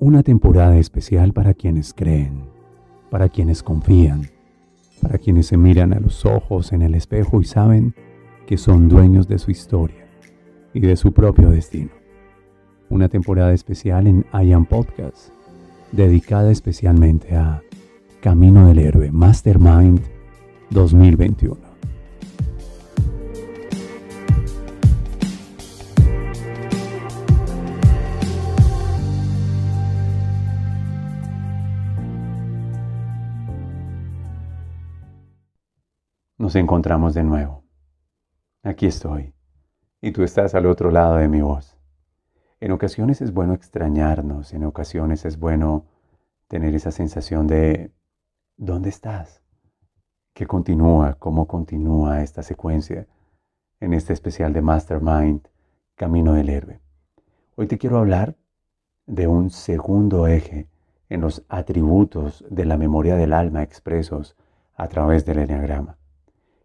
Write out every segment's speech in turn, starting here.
Una temporada especial para quienes creen, para quienes confían, para quienes se miran a los ojos en el espejo y saben que son dueños de su historia y de su propio destino. Una temporada especial en I Am Podcast, dedicada especialmente a Camino del Héroe Mastermind 2021. Nos encontramos de nuevo. Aquí estoy. Y tú estás al otro lado de mi voz. En ocasiones es bueno extrañarnos, en ocasiones es bueno tener esa sensación de ¿Dónde estás? ¿Qué continúa? ¿Cómo continúa esta secuencia en este especial de Mastermind, Camino del Héroe? Hoy te quiero hablar de un segundo eje en los atributos de la memoria del alma expresos a través del Enneagrama.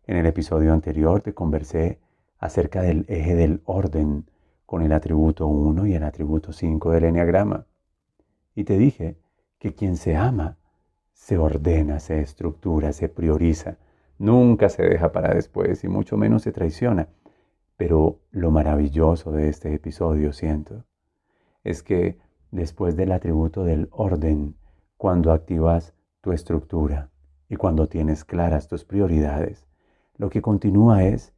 En el episodio anterior te conversé acerca del eje del orden con el atributo 1 y el atributo 5 del Enneagrama. Y te dije que quien se ama se ordena, se estructura, se prioriza, nunca se deja para después y mucho menos se traiciona. Pero lo maravilloso de este episodio, siento, es que después del atributo del orden, cuando activas tu estructura y cuando tienes claras tus prioridades, lo que continúa es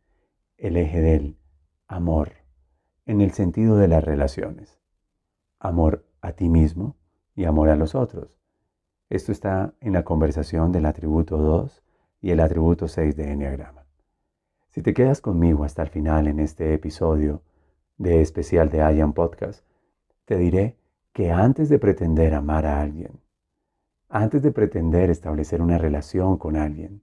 el eje del amor, en el sentido de las relaciones. Amor a ti mismo y amor a los otros. Esto está en la conversación del atributo 2 y el atributo 6 de Enneagrama. Si te quedas conmigo hasta el final en este episodio de especial de Ian Podcast, te diré que antes de pretender amar a alguien, antes de pretender establecer una relación con alguien,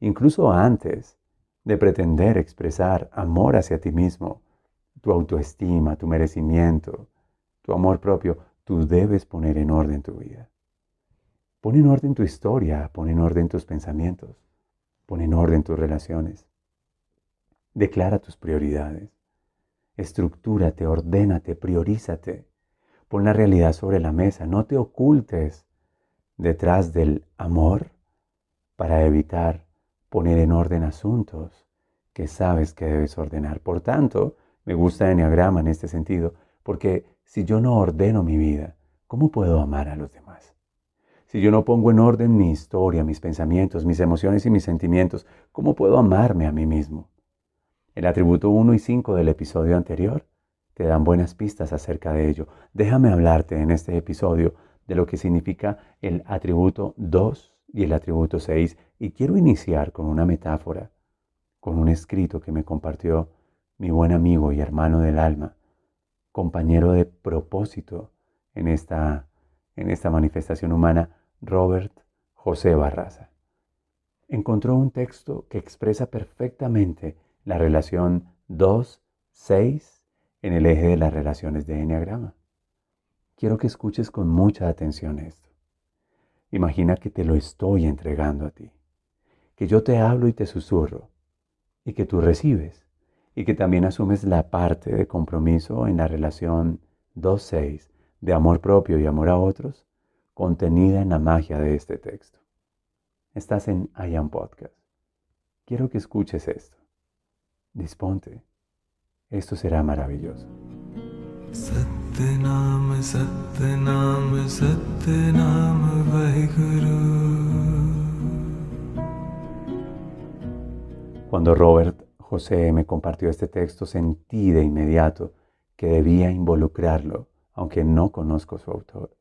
incluso antes de pretender expresar amor hacia ti mismo, tu autoestima, tu merecimiento, tu amor propio, tú debes poner en orden tu vida. Pon en orden tu historia, pon en orden tus pensamientos, pon en orden tus relaciones. Declara tus prioridades. Estructúrate, ordénate, priorízate. Pon la realidad sobre la mesa. No te ocultes detrás del amor para evitar poner en orden asuntos que sabes que debes ordenar. Por tanto, me gusta el enneagrama en este sentido, porque si yo no ordeno mi vida, ¿cómo puedo amar a los demás? Si yo no pongo en orden mi historia, mis pensamientos, mis emociones y mis sentimientos, ¿cómo puedo amarme a mí mismo? El atributo 1 y 5 del episodio anterior te dan buenas pistas acerca de ello. Déjame hablarte en este episodio de lo que significa el atributo 2 y el atributo 6 y quiero iniciar con una metáfora, con un escrito que me compartió mi buen amigo y hermano del alma, compañero de propósito en esta, en esta manifestación humana, Robert José Barraza. Encontró un texto que expresa perfectamente la relación 2-6 en el eje de las relaciones de Enneagrama. Quiero que escuches con mucha atención esto. Imagina que te lo estoy entregando a ti, que yo te hablo y te susurro, y que tú recibes, y que también asumes la parte de compromiso en la relación 2-6 de amor propio y amor a otros contenida en la magia de este texto. Estás en I Am Podcast. Quiero que escuches esto. Disponte. Esto será maravilloso. Cuando Robert José me compartió este texto, sentí de inmediato que debía involucrarlo, aunque no conozco su autor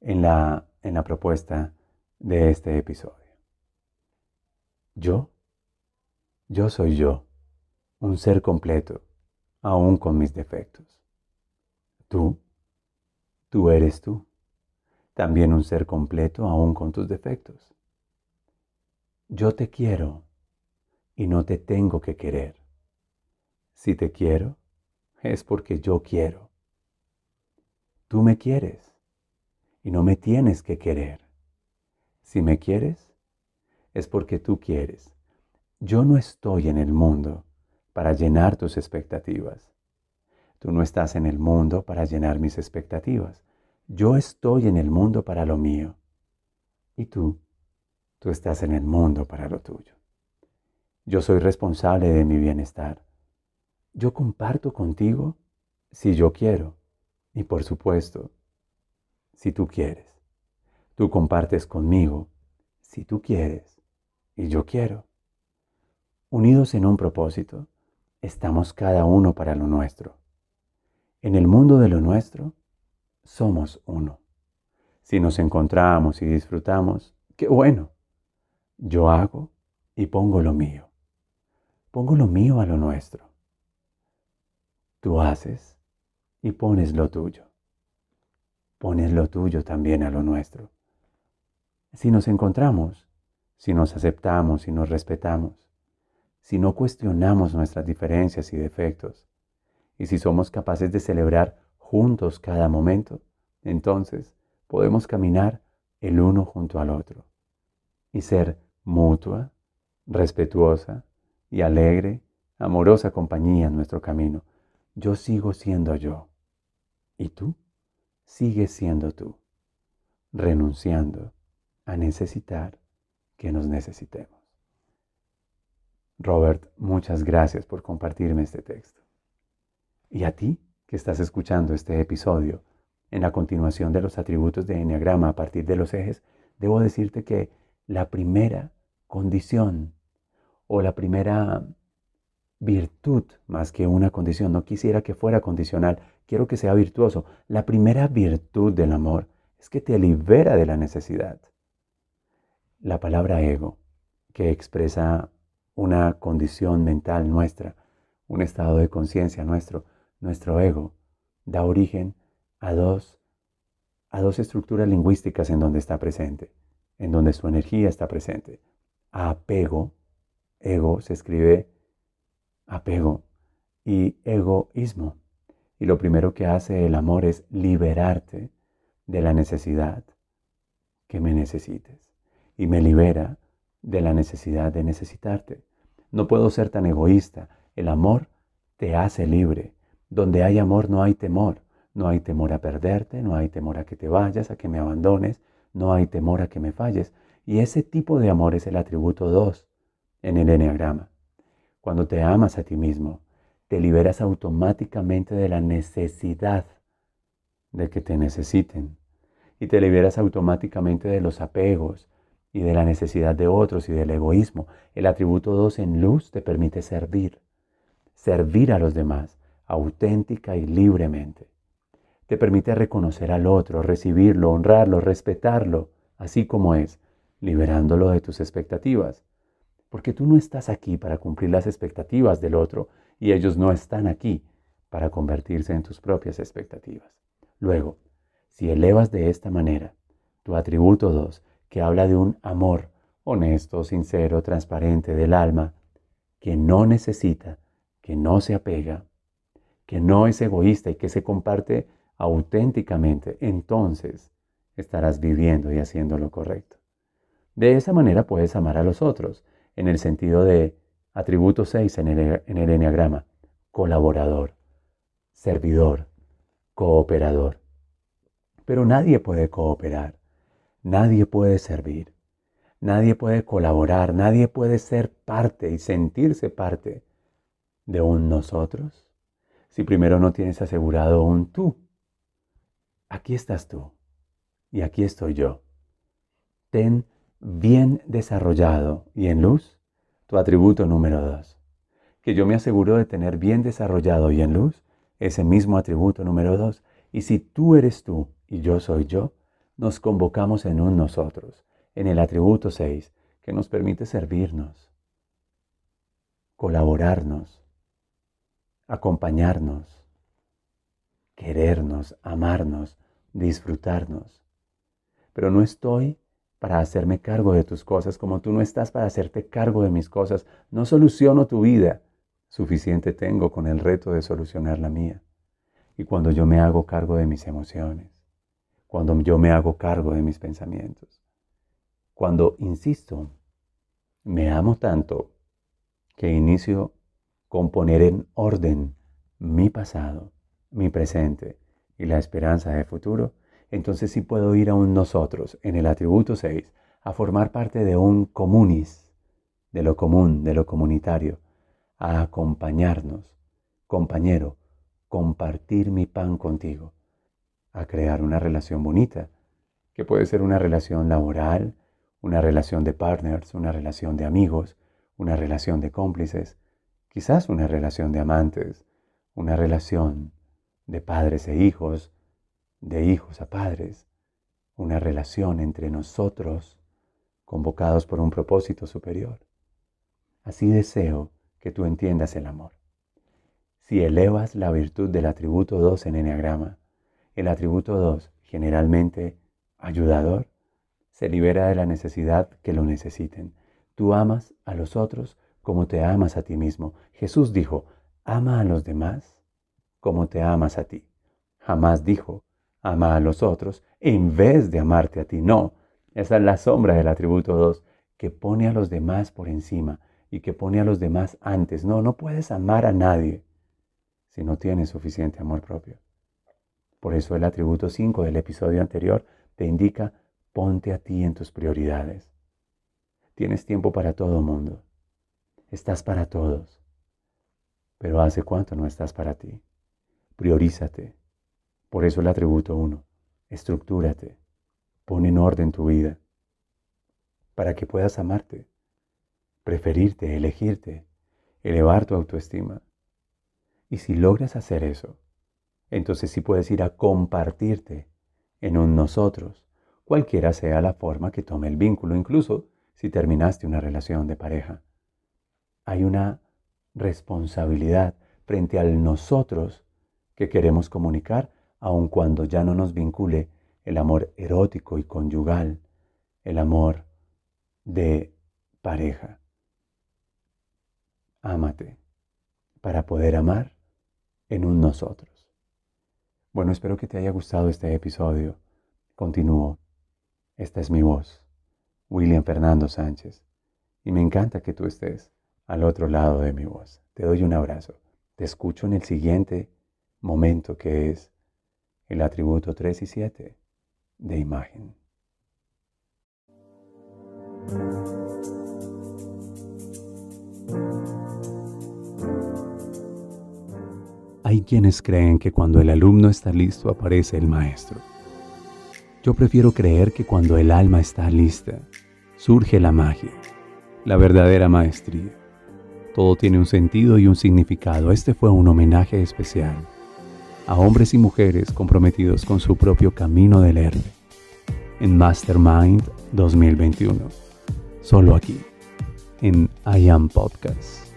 en la, en la propuesta de este episodio. Yo, yo soy yo, un ser completo, aún con mis defectos. Tú, tú eres tú, también un ser completo, aún con tus defectos. Yo te quiero y no te tengo que querer. Si te quiero, es porque yo quiero. Tú me quieres y no me tienes que querer. Si me quieres, es porque tú quieres. yo no estoy en el mundo para llenar tus expectativas. Tú no estás en el mundo para llenar mis expectativas. Yo estoy en el mundo para lo mío. Y tú, tú estás en el mundo para lo tuyo. Yo soy responsable de mi bienestar. Yo comparto contigo si yo quiero. Y por supuesto, si tú quieres. Tú compartes conmigo si tú quieres y yo quiero. Unidos en un propósito, estamos cada uno para lo nuestro. En el mundo de lo nuestro, somos uno. Si nos encontramos y disfrutamos, qué bueno. Yo hago y pongo lo mío. Pongo lo mío a lo nuestro. Tú haces y pones lo tuyo. Pones lo tuyo también a lo nuestro. Si nos encontramos, si nos aceptamos, si nos respetamos, si no cuestionamos nuestras diferencias y defectos, y si somos capaces de celebrar juntos cada momento, entonces podemos caminar el uno junto al otro y ser mutua, respetuosa y alegre, amorosa compañía en nuestro camino. Yo sigo siendo yo. ¿Y tú? Sigues siendo tú, renunciando a necesitar que nos necesitemos. Robert, muchas gracias por compartirme este texto. Y a ti que estás escuchando este episodio, en la continuación de los atributos de Enneagrama a partir de los ejes, debo decirte que la primera condición o la primera virtud, más que una condición, no quisiera que fuera condicional, quiero que sea virtuoso. La primera virtud del amor es que te libera de la necesidad. La palabra ego, que expresa una condición mental nuestra, un estado de conciencia nuestro, nuestro ego, da origen a dos, a dos estructuras lingüísticas en donde está presente, en donde su energía está presente. apego, ego se escribe apego y egoísmo. Y lo primero que hace el amor es liberarte de la necesidad que me necesites. Y me libera de la necesidad de necesitarte. No puedo ser tan egoísta. El amor te hace libre. Donde hay amor no hay temor. No hay temor a perderte, no hay temor a que te vayas, a que me abandones, no hay temor a que me falles. Y ese tipo de amor es el atributo 2 en el enneagrama. Cuando te amas a ti mismo, te liberas automáticamente de la necesidad de que te necesiten. Y te liberas automáticamente de los apegos, y de la necesidad de otros y del egoísmo. El atributo 2 en luz te permite servir, servir a los demás auténtica y libremente. Te permite reconocer al otro, recibirlo, honrarlo, respetarlo, así como es, liberándolo de tus expectativas. Porque tú no estás aquí para cumplir las expectativas del otro y ellos no están aquí para convertirse en tus propias expectativas. Luego, si elevas de esta manera tu atributo 2 que habla de un amor honesto, sincero, transparente del alma, que no necesita, que no se apega, que no es egoísta y que se comparte auténticamente, entonces estarás viviendo y haciendo lo correcto. De esa manera puedes amar a los otros, en el sentido de atributo 6 en el, en el enneagrama, colaborador, servidor, cooperador. Pero nadie puede cooperar Nadie puede servir, nadie puede colaborar, nadie puede ser parte y sentirse parte de un nosotros si primero no tienes asegurado un tú. Aquí estás tú y aquí estoy yo. Ten bien desarrollado y en luz tu atributo número dos. Que yo me aseguro de tener bien desarrollado y en luz ese mismo atributo número dos. Y si tú eres tú y yo soy yo, nos convocamos en un nosotros, en el atributo 6, que nos permite servirnos, colaborarnos, acompañarnos, querernos, amarnos, disfrutarnos. Pero no estoy para hacerme cargo de tus cosas como tú no estás para hacerte cargo de mis cosas. No soluciono tu vida. Suficiente tengo con el reto de solucionar la mía. Y cuando yo me hago cargo de mis emociones, cuando yo me hago cargo de mis pensamientos. Cuando, insisto, me amo tanto que inicio con poner en orden mi pasado, mi presente y la esperanza de futuro, entonces sí puedo ir a un nosotros en el atributo 6 a formar parte de un comunis, de lo común, de lo comunitario, a acompañarnos, compañero, compartir mi pan contigo, a crear una relación bonita, que puede ser una relación laboral, una relación de partners, una relación de amigos, una relación de cómplices, quizás una relación de amantes, una relación de padres e hijos, de hijos a padres, una relación entre nosotros convocados por un propósito superior. Así deseo que tú entiendas el amor. Si elevas la virtud del atributo 2 en Enneagrama, el atributo 2, generalmente ayudador, se libera de la necesidad que lo necesiten. Tú amas a los otros como te amas a ti mismo. Jesús dijo, ama a los demás como te amas a ti. Jamás dijo, ama a los otros en vez de amarte a ti. No, esa es la sombra del atributo 2, que pone a los demás por encima y que pone a los demás antes. No, no puedes amar a nadie si no tienes suficiente amor propio. Por eso el atributo 5 del episodio anterior te indica, ponte a ti en tus prioridades. Tienes tiempo para todo mundo. Estás para todos. Pero ¿hace cuánto no estás para ti? Priorízate. Por eso el atributo 1. Estructúrate. Pon en orden tu vida. Para que puedas amarte, preferirte, elegirte, elevar tu autoestima. Y si logras hacer eso, entonces sí puedes ir a compartirte en un nosotros, cualquiera sea la forma que tome el vínculo, incluso si terminaste una relación de pareja. Hay una responsabilidad frente al nosotros que queremos comunicar, aun cuando ya no nos vincule el amor erótico y conyugal, el amor de pareja. Ámate para poder amar en un nosotros. Bueno, espero que te haya gustado este episodio. Continúo. Esta es mi voz, William Fernando Sánchez, y me encanta que tú estés al otro lado de mi voz. Te doy un abrazo. Te escucho en el siguiente momento que es el atributo 3 y 7 de imagen. Hay quienes creen que cuando el alumno está listo aparece el maestro. Yo prefiero creer que cuando el alma está lista, surge la magia, la verdadera maestría. Todo tiene un sentido y un significado. Este fue un homenaje especial a hombres y mujeres comprometidos con su propio camino del héroe en Mastermind 2021. Solo aquí, en I Am Podcast.